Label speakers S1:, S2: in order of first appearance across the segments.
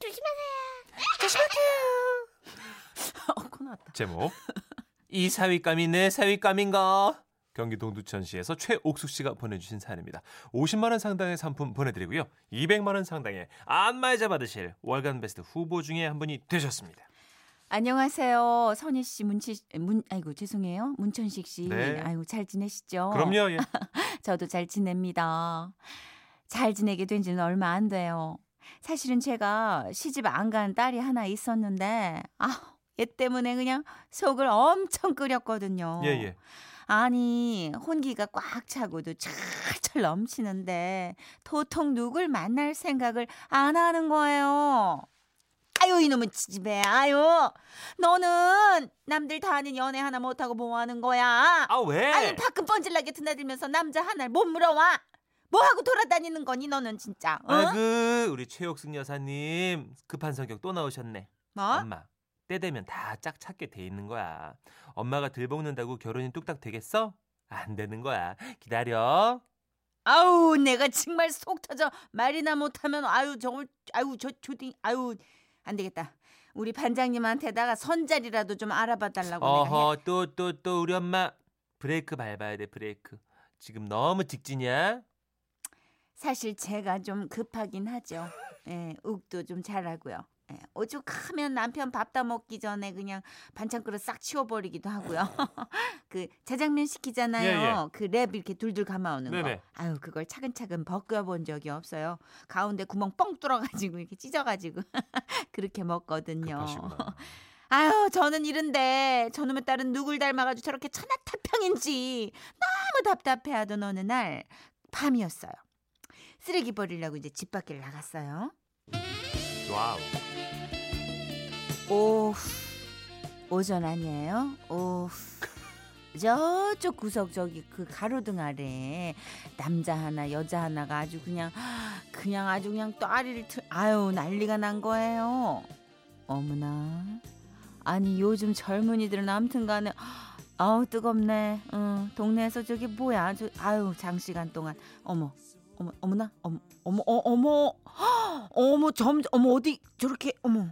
S1: 어, 코 나왔다.
S2: 제목 이 사윗감이 내 사윗감인가? 경기도 동두천시에서 최옥숙 씨가 보내주신 사연입니다. 50만 원 상당의 상품 보내드리고요. 200만 원 상당의 안마의자 받으실 월간 베스트 후보 중에 한 분이 되셨습니다.
S1: 안녕하세요. 선희 씨, 문치, 문, 아이고, 죄송해요. 문천식 씨.
S2: 네.
S1: 아이고, 잘 지내시죠?
S2: 그럼요. 예.
S1: 저도 잘 지냅니다. 잘 지내게 된 지는 얼마 안 돼요. 사실은 제가 시집 안 간 딸이 하나 있었는데, 아, 얘 때문에 그냥 속을 엄청 끓였거든요.
S2: 예, 예.
S1: 아니, 혼기가 꽉 차고도 철철 넘치는데, 도통 누굴 만날 생각을 안 하는 거예요. 아유, 이놈은 지집애, 아유. 너는 남들 다 아는 연애 하나 못하고 뭐 하는 거야?
S2: 아, 왜?
S1: 아유, 밖은 뻔질나게 드나들면서 남자 하나를 못 물어와. 뭐 하고 돌아다니는 거니, 너는 진짜. 어?
S2: 아그 우리 최옥숙 여사님 급한 성격 또 나오셨네.
S1: 뭐?
S2: 엄마 때 되면 다 짝 찾게 돼 있는 거야. 엄마가 들볶는다고 결혼이 뚝딱 되겠어? 안 되는 거야. 기다려.
S1: 아우, 내가 정말 속 터져. 말이나 못하면, 아유, 저걸, 아유, 저, 조딩, 아유, 안 되겠다. 우리 반장님한테다가 선자리라도 좀 알아봐 달라고.
S2: 어허 또 또 또 우리 엄마 브레이크 밟아야 돼 브레이크. 지금 너무 직진이야.
S1: 사실 제가 좀 급하긴 하죠. 예, 욱도 좀 잘하고요. 예, 오죽하면 남편 밥 다 먹기 전에 그냥 반찬 그릇 싹 치워버리기도 하고요. 그 재장면 시키잖아요.
S2: 예, 예.
S1: 그랩 이렇게 둘둘 감아오는
S2: 네네.
S1: 거. 아유 그걸 차근차근 벗겨본 적이 없어요. 가운데 구멍 뻥 뚫어가지고 이렇게 찢어가지고 그렇게 먹거든요.
S2: 급하시구나.
S1: 아유 저는 이런데 저놈의 딸은 누굴 닮아가지고 저렇게 천하태평인지 너무 답답해하던 어느 날 밤이었어요. 쓰레기 버리려고 이제 집 밖을 나갔어요.
S2: 와우.
S1: 오후 오전 아니에요? 오후 저쪽 구석 저기 그 가로등 아래 남자 하나 여자 하나가 아주 그냥 그냥 아주 그냥 또아리를 틀 아유 난리가 난 거예요. 어머나 아니 요즘 젊은이들은 아무튼간에 아우 뜨겁네. 응 동네에서 저기 뭐야 저 아유 장시간 동안 어머 어머 어머나? 어머 어머 어, 어머. 어머 점 어머 어디 저렇게 어머.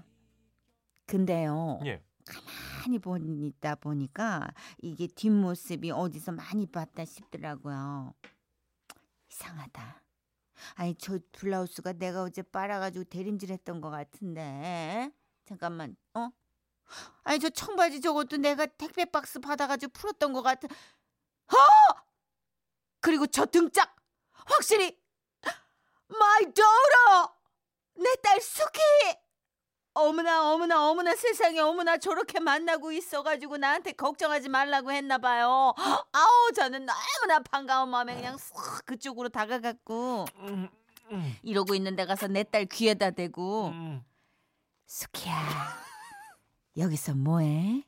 S1: 근데요
S2: 예.
S1: 가만히 보니다 보니까 이게 뒷모습이 어디서 많이 봤다 싶더라고요. 이상하다. 아니 저 블라우스가 내가 어제 빨아가지고 대림질했던 것 같은데. 잠깐만 어? 아니 저 청바지 저것도 내가 택배 박스 받아가지고 풀었던 것 같은. 어 그리고 저 등짝 확실히. My daughter! 내딸 수키! 어머나 어머나 어머나 세상에 어머나 저렇게 만나고 있어가지고 나한테 걱정하지 말라고 했나 봐요. 아우 저는 너무나 반가운 마음에 그냥 싹 그쪽으로 다가갔고 이러고 있는데 가서 내 딸 귀에다 대고
S2: 음.
S1: 수키야 여기서 뭐해?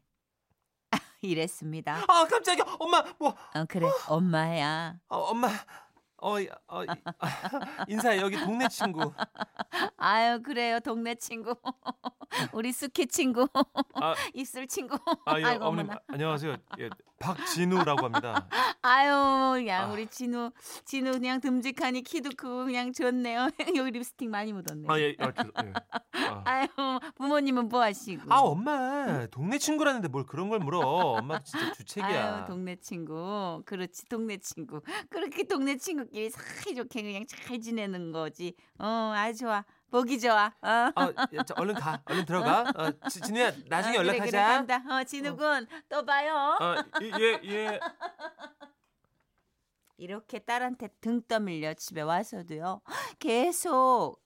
S1: 이랬습니다.
S2: 아 깜짝이야. 엄마 뭐?
S1: 어 그래. 엄마야.
S2: 어, 엄마 어, 어 인사 여기 동네 친구.
S1: 아유 그래요. 동네 친구. 우리 수키 친구.
S2: 아,
S1: 입술 친구.
S2: 아, 예,
S1: 아이고,
S2: 어머님.
S1: 어머나.
S2: 안녕하세요. 예, 박진우라고 합니다.
S1: 아유 그냥
S2: 아.
S1: 우리 진우 진우 그냥 듬직하니 키도 크고 그냥 좋네요 여기 립스틱 많이 묻었네
S2: 아, 예, 아, 죄송- 예. 아.
S1: 아유 부모님은 뭐 하시고
S2: 아, 엄마 동네 친구라는데 뭘 그런 걸 물어? 엄마 진짜 주책이야.
S1: 아유 동네 친구 그렇지 동네 친구 그렇게 동네 친구끼리 사이좋게 그냥 잘 지내는 거지 어 아주 좋아 보기 좋아
S2: 어저 얼른 가, 얼른 들어가. 어, 지- 진우야 나중에
S1: 어, 그래,
S2: 연락하자.
S1: 그래, 간다. 어, 진우군 또 봐요.
S2: 어, 예, 예.
S1: 이렇게 딸한테 등 떠밀려 집에 와서도요. 계속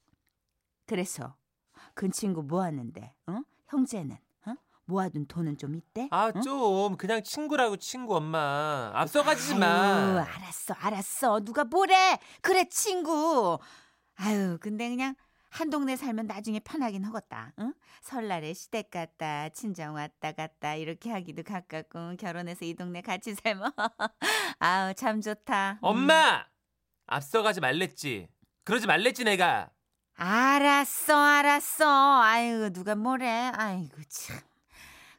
S1: 그래서 그 친구 뭐 하는데? 어? 형제는 어? 모아둔 돈은 좀 있대?
S2: 아,
S1: 응?
S2: 좀 그냥 친구라고 친구 엄마. 앞서가지
S1: 아유,
S2: 마.
S1: 알았어, 알았어. 누가 뭐래? 그래, 친구. 아유, 근데 그냥 한 동네 살면 나중에 편하긴 하겠다. 응? 설날에 시댁 갔다, 친정 왔다 갔다 이렇게 하기도 가깝고 결혼해서 이 동네 같이 살면 아우 참 좋다. 음.
S2: 엄마! 앞서가지 말랬지. 그러지 말랬지 내가.
S1: 알았어, 알았어. 아이고, 누가 뭐래. 아이고, 참.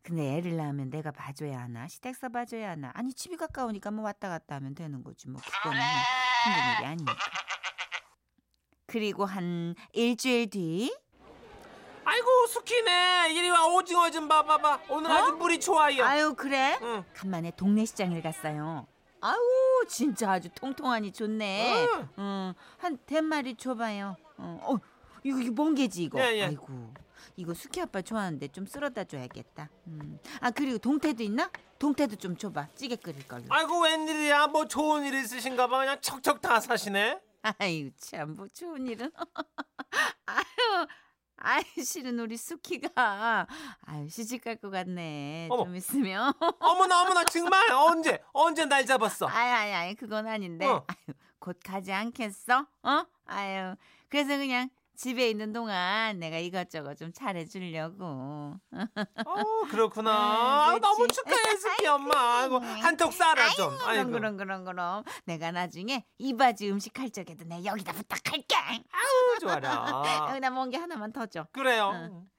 S1: 근데 애를 낳으면 내가 봐줘야 하나? 시댁서 봐줘야 하나? 아니, 집이 가까우니까 뭐 왔다 갔다 하면 되는 거지. 뭐, 그거는 뭐 힘든 일이 아니니까. 그리고 한 일주일 뒤,
S2: 아이고 숙희네 이리 와 오징어 좀 봐봐봐 오늘 아주 물이 좋아요
S1: 아유 그래?
S2: 응.
S1: 간만에 동네 시장을 갔어요. 아우 진짜 아주 통통하니 좋네.
S2: 응.
S1: 응, 한 대마리 줘봐요. 어, 어, 이거 이거 멍게지 이거.
S2: 예, 예.
S1: 아이고 이거 숙희 아빠 좋아하는데 좀 쓸어다 줘야겠다. 음. 아 그리고 동태도 있나? 동태도 좀 줘봐. 찌개 끓일 걸로.
S2: 아이고 웬일이야 뭐 좋은 일 있으신가 봐 그냥 척척 다 사시네
S1: 아유 참 뭐 좋은 일은. 아유. 아이 실은 우리 숙희가 아유 시집 갈 것 같네
S2: 어머.
S1: 좀 있으면
S2: 어머나 어머나 정말 언제 언제 날 잡았어
S1: 아유 아유 아유 그건 아닌데
S2: 어.
S1: 아유 곧 가지 않겠어? 어? 아유 그래서 그냥 집에 있는 동안 내가 이것저것 좀 잘해주려고.
S2: 어 그렇구나.
S1: 아,
S2: 아, 너무. 축하해 숙희 엄마. 아이고 한턱 쏴라 좀
S1: 그럼
S2: 아이고.
S1: 그럼 그럼 그럼 내가 나중에 이바지 음식 할 적에도 내가 여기다 부탁할게.
S2: 아우 좋아라.
S1: 여기다 먼게 하나만 더 줘.
S2: 그래요.
S1: 응.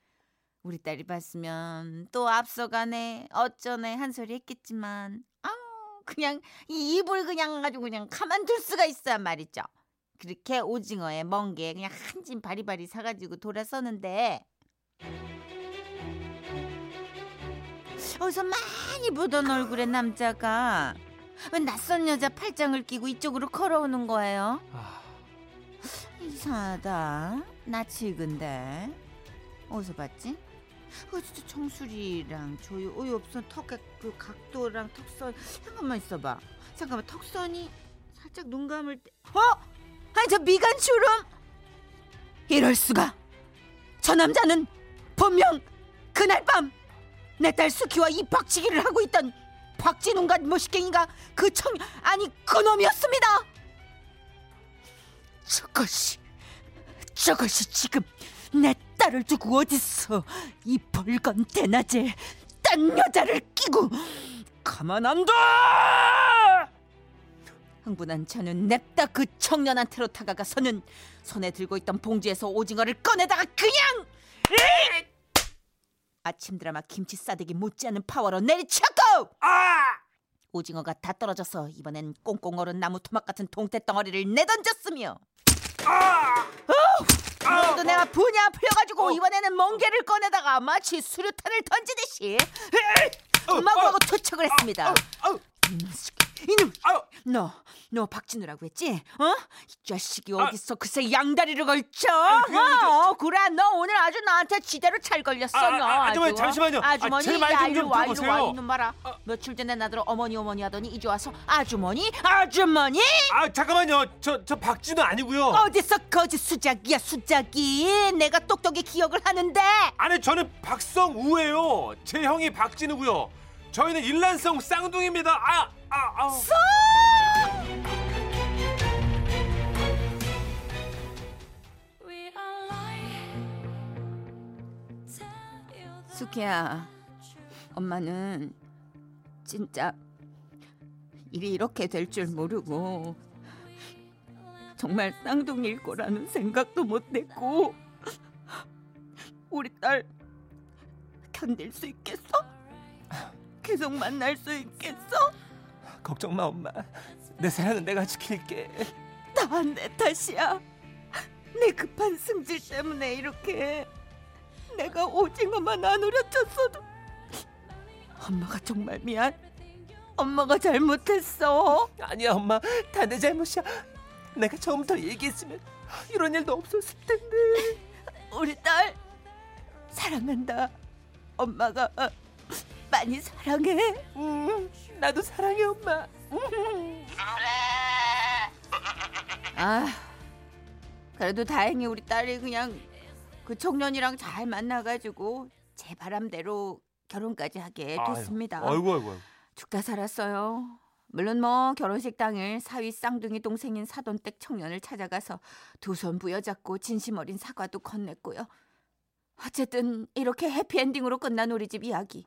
S1: 우리 딸이 봤으면 또 앞서가네 어쩌네 한 소리 했겠지만. 아우 그냥 이 입을 그냥 아주 그냥 가만둘 수가 있어야 말이죠 그렇게 오징어에 멍게 그냥 한짐 바리바리 사가지고 돌아서는데 어디서 많이 보던 얼굴의 남자가 왜 낯선 여자 팔짱을 끼고 이쪽으로 걸어오는 거예요
S2: 아,
S1: 이상하다. 낯익은데. 어디서 봤지? 어, 진짜 정수리랑 조이 어이없어 턱의 그 각도랑 턱선 잠깐만 있어봐. 잠깐만 턱선이 살짝 눈 감을 때 어? 아니 저 미간 주름. 이럴 수가. 저 남자는 분명 그날 밤 내 딸 수키와 입박치기를 하고 있던 박진웅과 모시갱이가 그 청 아니 그놈이었습니다. 저것이 저것이 지금 내 딸을 두고 어딨어 이 벌건 대낮에 딴 여자를 끼고 가만 안둬 흥분한 저는 냅다 그 청년한테로 다가가서는 손에 들고 있던 봉지에서 오징어를 꺼내다가 그냥! 아침 드라마 김치 싸대기 못지않은 파워로 내리쳤고!
S2: 아!
S1: 오징어가 다 떨어져서 이번엔 꽁꽁 얼은 나무 토막 같은 동태 덩어리를 내던졌으며! 그래도 내가 분야 풀려가지고 이번에는 멍게를 꺼내다가 마치 수류탄을 던지듯이 마구마구 투척을 했습니다.
S2: 아우,
S1: 이놈,
S2: 아우,
S1: 너, 너 박진우라고 했지? 어? 이 자식이
S2: 아.
S1: 어디서 그새 양다리를 걸쳐?
S2: 아니.
S1: 어, 그래, 너 오늘 아주 나한테 지대로 잘 걸렸어,
S2: 아,
S1: 너.
S2: 아, 아주머니,
S1: 아주.
S2: 잠시만요. 아,
S1: 아주머니,
S2: 제말좀
S1: 야,
S2: 좀
S1: 이리 와, 이리 와. 이놈 봐라. 며칠 전에 나더러 어머니 어머니 하더니 이제 와서 아주머니, 아주머니.
S2: 아 잠깐만요 저 저 박진우 아니고요
S1: 어디서 거짓 수작이야, 수작이. 내가 똑똑히 기억을 하는데.
S2: 아니 저는 박성우예요 제 형이 박진우고요 저희는 일란성 쌍둥이입니다 아, 아, 아.
S1: 수키야, 엄마는 진짜 일이 이렇게 될 줄 모르고 정말 쌍둥이일 거라는 생각도 못했고 우리 딸 견딜 수 있겠어? 계속 만날 수 있겠어?
S2: 걱정 마 엄마 내 사랑은 내가 지킬게
S1: 다 내 탓이야. 내 급한 승질 때문에 이렇게 내가 오징어만 안 우려쳤어도 엄마가 정말 미안. 엄마가 잘못했어.
S2: 아니야 엄마 다 내 잘못이야 내가 처음부터 얘기했으면 이런 일도 없었을 텐데
S1: 우리 딸 사랑한다. 엄마가 어, 많이 사랑해.
S2: 음, 나도 사랑해 엄마
S1: 아, 그래도 다행히 우리 딸이 그냥 그 청년이랑 잘 만나가지고 제 바람대로 결혼까지 하게 됐습니다.
S2: 아이고 아이고 아이고.
S1: 죽다 살았어요. 물론 뭐 결혼식 당일 사위 쌍둥이 동생인 사돈댁 청년을 찾아가서 두 손 부여잡고 진심 어린 사과도 건넸고요. 어쨌든 이렇게 해피엔딩으로 끝난 우리 집 이야기.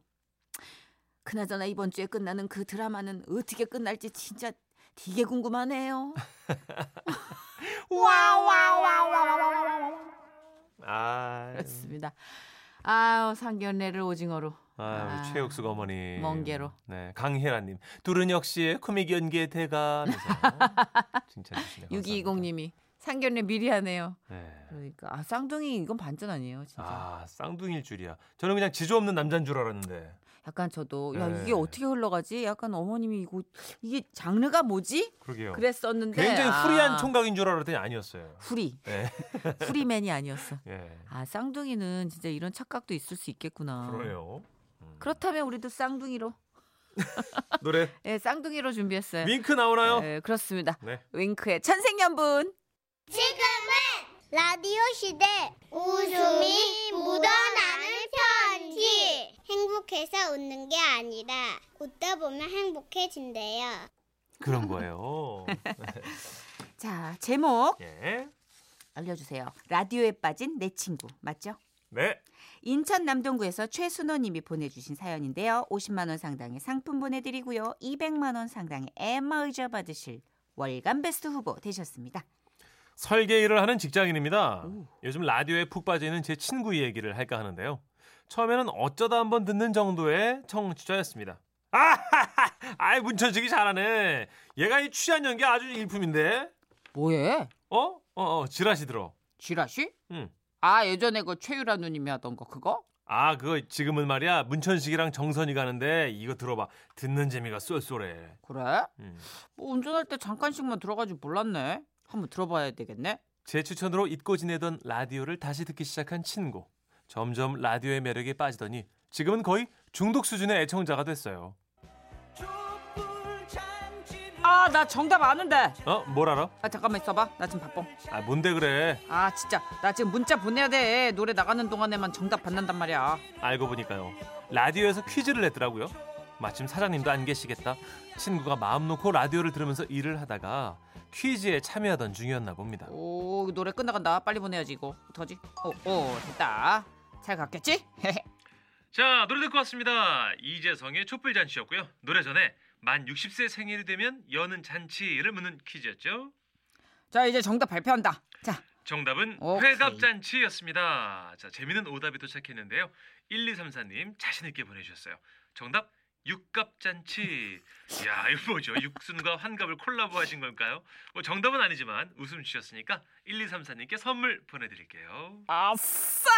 S1: 그나저나 이번 주에 끝나는 그 드라마는 어떻게 끝날지 진짜 되게 궁금하네요.
S2: 아,
S1: 그렇습니다. 아유 상견례를 오징어로.
S2: 아유,
S1: 아,
S2: 최옥숙 어머니.
S1: 멍게로.
S2: 네, 강혜라님. 둘은 역시 코믹 연기의 대가. 하면서 칭찬해 주시네요. 감사합니다.
S1: 6220님이 상견례 미리 하네요.
S2: 네.
S1: 그러니까 아 쌍둥이 이건 반전 아니에요, 진짜.
S2: 아 쌍둥이일 줄이야. 저는 그냥 지조 없는 남자인 줄 알았는데.
S1: 약간 저도 야
S2: 네.
S1: 이게 어떻게 흘러가지? 약간 어머님이 이거 이게 장르가 뭐지?
S2: 그러게요.
S1: 그랬었는데
S2: 굉장히
S1: 아,
S2: 후리한 총각인 줄 알았더니 아니었어요.
S1: 후리
S2: 네.
S1: 후리맨이 아니었어.
S2: 예.
S1: 아 쌍둥이는 진짜 이런 착각도 있을 수 있겠구나.
S2: 그래요. 음.
S1: 그렇다면 우리도 쌍둥이로
S2: 노래
S1: 예 쌍둥이로 준비했어요.
S2: 윙크 나오나요?
S1: 예, 그렇습니다.
S2: 네.
S1: 윙크의 천생연분.
S3: 지금은 라디오 시대 웃음이 묻어나는 행복해서 웃는 게 아니라 웃다 보면 행복해진대요.
S2: 그런 거예요.
S1: 자 제목
S2: 예.
S1: 알려주세요. 라디오에 빠진 내 친구 맞죠?
S2: 네.
S1: 인천 남동구에서 최순호 님이 보내주신 사연인데요. 50만 원 상당의 상품 보내드리고요. 200만 원 상당의 엠마 의자 받으실 월간 베스트 후보 되셨습니다.
S2: 설계 일을 하는 직장인입니다.
S1: 오.
S2: 요즘 라디오에 푹 빠지는 제 친구 얘기를 할까 하는데요. 처음에는 어쩌다 한번 듣는 정도의 청취자였습니다. 아, 아이 문천식이 잘하네. 얘가 이 취한 연기 아주 일품인데.
S1: 뭐해?
S2: 어? 어, 어 지라시 들어.
S1: 지라시?
S2: 응.
S1: 아 예전에 그 최유라 누님이 하던 거 그거?
S2: 아, 그거 지금은 말이야 문천식이랑 정선이 가는데 이거 들어봐. 듣는 재미가 쏠쏠해.
S1: 그래?
S2: 음.
S1: 뭐 운전할 때 잠깐씩만 들어가지 몰랐네. 한번 들어봐야 되겠네.
S2: 제 추천으로 잊고 지내던 라디오를 다시 듣기 시작한 친구. 점점 라디오의 매력에 빠지더니 지금은 거의 중독 수준의 애청자가 됐어요.
S1: 아 나 정답 아는데.
S2: 어? 뭘 알아?
S1: 아 잠깐만 있어봐. 나 지금 바빠.
S2: 아, 뭔데 그래?
S1: 아 진짜 나 지금 문자 보내야 돼. 노래 나가는 동안에만 정답 받는단 말이야.
S2: 알고 보니까요. 라디오에서 퀴즈를 냈더라고요. 마침 사장님도 안 계시겠다. 친구가 마음 놓고 라디오를 들으면서 일을 하다가 퀴즈에 참여하던 중이었나 봅니다.
S1: 오 노래 끝나간다. 빨리 보내야지 이거. 어떡하지? 오, 오 됐다. 잘 갔겠지?
S2: 자, 노래 듣고 왔습니다. 이재성의 촛불 잔치였고요. 노래 전에 만 60세 생일이 되면 여는 잔치를 묻는 퀴즈였죠.
S1: 자 이제 정답 발표한다. 자
S2: 정답은
S1: 오케이.
S2: 회갑 잔치였습니다. 자, 재미있는 오답이 도착했는데요. 1234님 자신 있게 보내주셨어요. 정답 육갑잔치. 야, 이거 뭐죠? 육순과 환갑을 콜라보 하신 걸까요? 뭐 정답은 아니지만 웃음 주셨으니까 1234님께 선물 보내드릴게요.
S1: 아싸.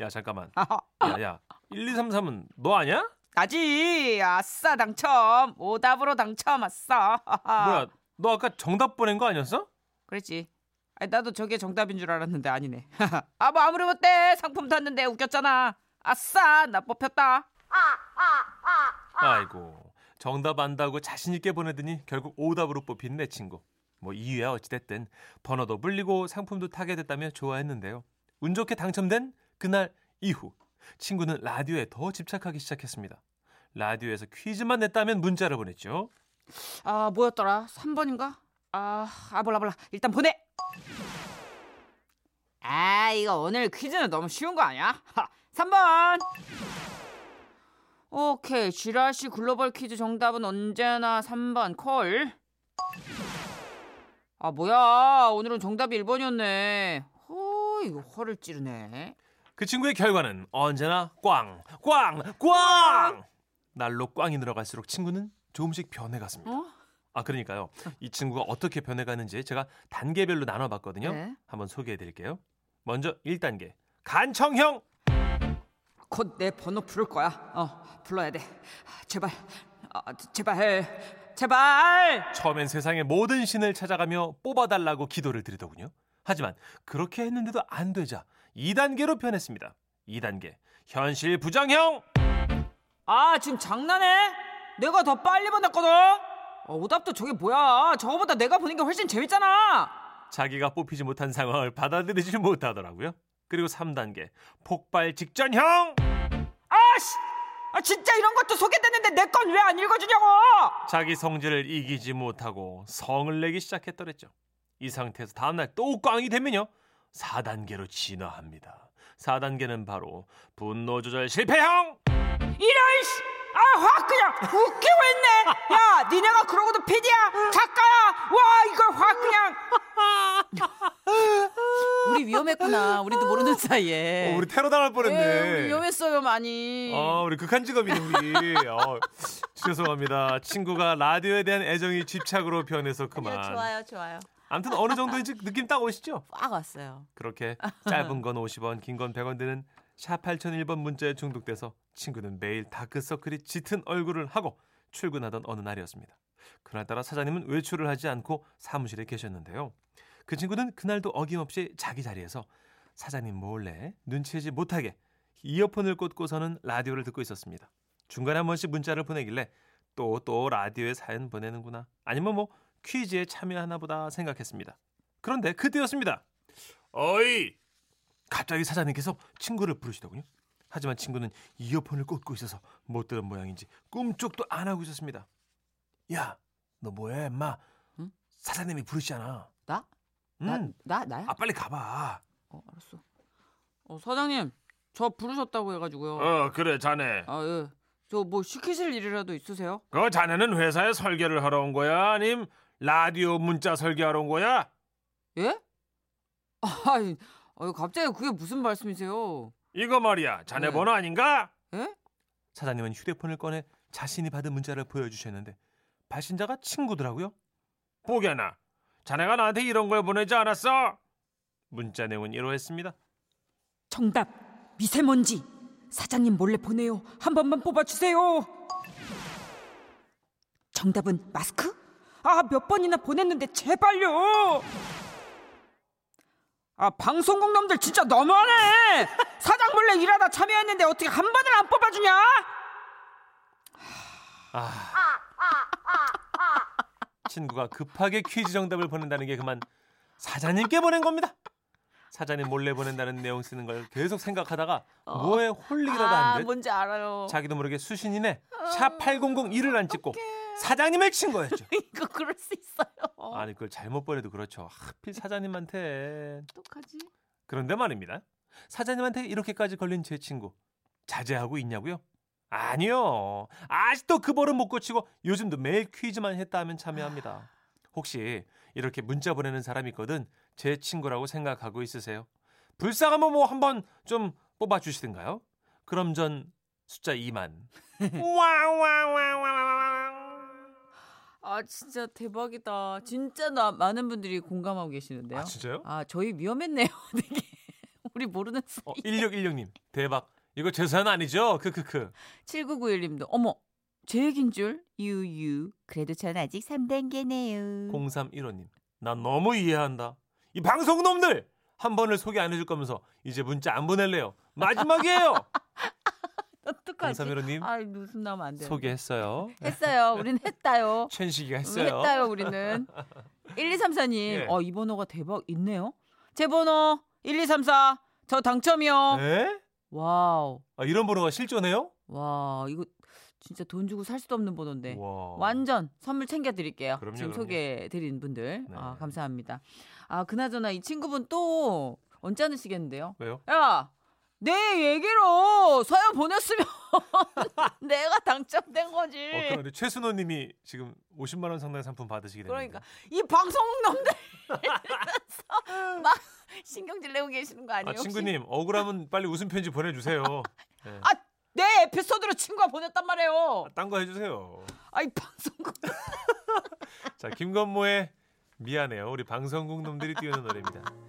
S2: 야, 잠깐만. 야, 야. 1233은 너 아니야?
S1: 나지. 아싸 당첨. 오답으로 당첨 아싸.
S2: 뭐야? 너 아까 정답 보낸 거 아니었어?
S1: 그랬지. 아니, 나도 저게 정답인 줄 알았는데 아니네. 아 뭐 아무리 못돼 상품 탔는데 웃겼잖아. 아싸 나 뽑혔다.
S2: 아 이고 정답 안다고 자신 있게 보내더니 결국 오답으로 뽑힌 내 친구. 뭐 이유야 어찌됐든 번호도 불리고 상품도 타게 됐다며 좋아했는데요. 운 좋게 당첨된 그날 이후 친구는 라디오에 더 집착하기 시작했습니다. 라디오에서 퀴즈만 냈다면 문자를 보냈죠.
S1: 아 뭐였더라? 3번인가? 아, 아 몰라 몰라. 일단 보내. 아 이거 오늘 퀴즈는 너무 쉬운 거 아니야? 하, 3번. 오케이 지라시 글로벌 퀴즈 정답은 언제나 3번 콜. 아 뭐야 오늘은 정답이 1번이었네. 호 이거 허를 찌르네.
S2: 그 친구의 결과는 언제나 꽝, 꽝, 꽝! 날로 꽝이 늘어갈수록 친구는 조금씩 변해갔습니다.
S1: 어?
S2: 아 그러니까요. 이 친구가 어떻게 변해가는지 제가 단계별로 나눠봤거든요.
S1: 네.
S2: 한번 소개해드릴게요. 먼저 1단계 간청형
S1: 곧 내 번호 부를 거야. 어 불러야 돼. 제발 아, 제발 제발.
S2: 처음엔 세상의 모든 신을 찾아가며 뽑아달라고 기도를 드리더군요. 하지만 그렇게 했는데도 안 되자 2단계로 변했습니다. 2단계 현실 부정형
S1: 아 지금 장난해? 내가 더 빨리 보냈거든. 어, 오답도 저게 뭐야? 저거보다 내가 보는 게 훨씬 재밌잖아.
S2: 자기가 뽑히지 못한 상황을 받아들이지 못하더라고요. 그리고 3단계 폭발 직전형
S1: 아씨, 아 진짜 이런 것도 소개됐는데 내 건 왜 안 읽어주냐고?
S2: 자기 성질을 이기지 못하고 성을 내기 시작했더랬죠. 이 상태에서 다음날 또 꽝이 되면요. 4단계로 진화합니다. 4단계는 바로 분노 조절 실패형
S1: 이런 씨, 아확 그냥 웃기고 있네. 야, 니네가 그러고도 PD야, 작가야. 와 이걸 확 그냥. 우리 위험했구나. 우리 도 모르는 사이에.
S2: 어, 우리 테러 당할 뻔했네.
S1: 예, 우리 위험했어요 많이.
S2: 아, 우리 극한 직업이네 우리. 어, 죄송합니다. 친구가 라디오에 대한 애정이 집착으로 변해서 그만.
S1: 좋아요, 좋아요.
S2: 아무튼 어느 정도인지 느낌 딱 오시죠?
S1: 빡 왔어요.
S2: 그렇게 짧은 건 50원, 긴 건 100원 드는 샵 8001번 문자에 중독돼서 친구는 매일 다크서클이 짙은 얼굴을 하고 출근하던 어느 날이었습니다. 그날따라 사장님은 외출을 하지 않고 사무실에 계셨는데요. 그 친구는 그날도 어김없이 자기 자리에서 사장님 몰래 눈치채지 못하게 이어폰을 꽂고서는 라디오를 듣고 있었습니다. 중간에 한 번씩 문자를 보내길래 또또 라디오에 사연 보내는구나. 아니면 뭐 퀴즈에 참여하나 보다 생각했습니다. 그런데 그때였습니다. 어이! 갑자기 사장님께서 친구를 부르시더군요. 하지만 친구는 이어폰을 꽂고 있어서 못 들은 모양인지 꿈쩍도 안 하고 있었습니다. 야, 너 뭐해, 엄마?
S1: 응?
S2: 사장님이 부르시잖아.
S1: 나?
S2: 응.
S1: 나, 나 나야?
S2: 아, 빨리 가봐.
S1: 어, 알았어. 어, 사장님, 저 부르셨다고 해가지고요.
S2: 어, 그래, 자네.
S1: 아, 예. 저 뭐 시키실 일이라도 있으세요?
S2: 그 자네는 회사에 설계를 하러 온 거야? 아님 라디오 문자 설계하러 온 거야?
S1: 예? 아이, 아유, 갑자기 그게 무슨 말씀이세요?
S2: 이거 말이야. 자네
S1: 네.
S2: 번호 아닌가?
S1: 예?
S2: 사장님은 휴대폰을 꺼내 자신이 받은 문자를 보여주셨는데 발신자가 친구더라고요. 보게나. 자네가 나한테 이런 걸 보내지 않았어? 문자 내용은 이러했습니다.
S4: 정답 미세먼지. 사장님 몰래 보내요. 한 번만 뽑아주세요. 정답은 마스크? 아 몇 번이나 보냈는데 제발요. 아 방송국 놈들 진짜 너무하네. 사장 몰래 일하다 참여했는데 어떻게 한 번을 안 뽑아주냐?
S2: 친구가 급하게 퀴즈 정답을 보낸다는 게 그만 사장님께 보낸 겁니다. 사장님 몰래 보낸다는 내용 쓰는 걸 계속 생각하다가 뭐에 홀리기라도
S1: 아,
S2: 한듯
S1: 뭔지 알아요.
S2: 자기도 모르게 수신이네 샵 8001을 안 찍고 사장님을 친 거였죠.
S1: 이거 그럴 수 있어요.
S2: 아니 그걸 잘못 보내도 그렇죠. 하필 사장님한테
S1: 어떡하지?
S2: 그런데 말입니다. 사장님한테 이렇게까지 걸린 제 친구 자제하고 있냐고요? 아니요. 아직도 그 버릇 못 고치고 요즘도 매일 퀴즈만 했다 하면 참여합니다. 혹시 이렇게 문자 보내는 사람 있거든 제 친구라고 생각하고 있으세요? 불쌍하면 뭐 한번 좀 뽑아 주시든가요? 그럼 전 숫자 2만. 와와와와와.
S1: 아 진짜 대박이다. 진짜 나 많은 분들이 공감하고 계시는데요.
S2: 아 진짜요?
S1: 아, 저희 위험했네요. 되게 우리 모르는 사이.
S2: 어, 1616님 대박. 이거 제 사연 아니죠? 크크크.
S1: 7991님도 어머 제 얘긴 줄.
S5: 유유 그래도 전 아직 3단계네요
S2: 0315님. 난 너무 이해한다. 이 방송 놈들 한 번을 소개 안 해줄 거면서 이제 문자 안 보낼래요. 마지막이에요.
S1: 어떡하지?
S2: 0315님
S1: 아 웃음 나면 안 돼요.
S2: 소개했어요.
S1: 했어요. 우린 했다요.
S2: 천식이가 했어요.
S1: 했다요. 우리는 1234님.
S2: 예.
S1: 어, 이 번호가 대박 있네요. 제 번호 1234. 저 당첨이요.
S2: 에?
S1: 와우.
S2: 아, 이런 번호가 실존해요?
S1: 와, 이거 진짜 돈 주고 살 수도 없는 번호인데.
S2: 와.
S1: 완전 선물 챙겨 드릴게요.
S2: 그럼요,
S1: 지금
S2: 그럼요.
S1: 소개해 드린 분들.
S2: 네.
S1: 아, 감사합니다. 아, 그나저나 이 친구분 또 언짢으시겠는데요?
S2: 왜요?
S1: 야, 내 얘기로 사연 보냈으면 내가 당첨된 거지.
S2: 어, 그런데 최순호 님이 지금 50만 원 상당의 상품 받으시게 됩니다.
S1: 그러니까 이 방송 놈들 막 신경질 내고 계시는 거 아니에요?
S2: 아? 친구님, 억울하면 빨리 웃음 편지 보내 주세요. 네.
S1: 아, 내 에피소드로 친구가 보냈단 말이에요.
S2: 딴 거 해 주세요.
S1: 아이 방송국
S2: 자, 김건모의 미안해요. 우리 방송국 놈들이 띄우는 노래입니다.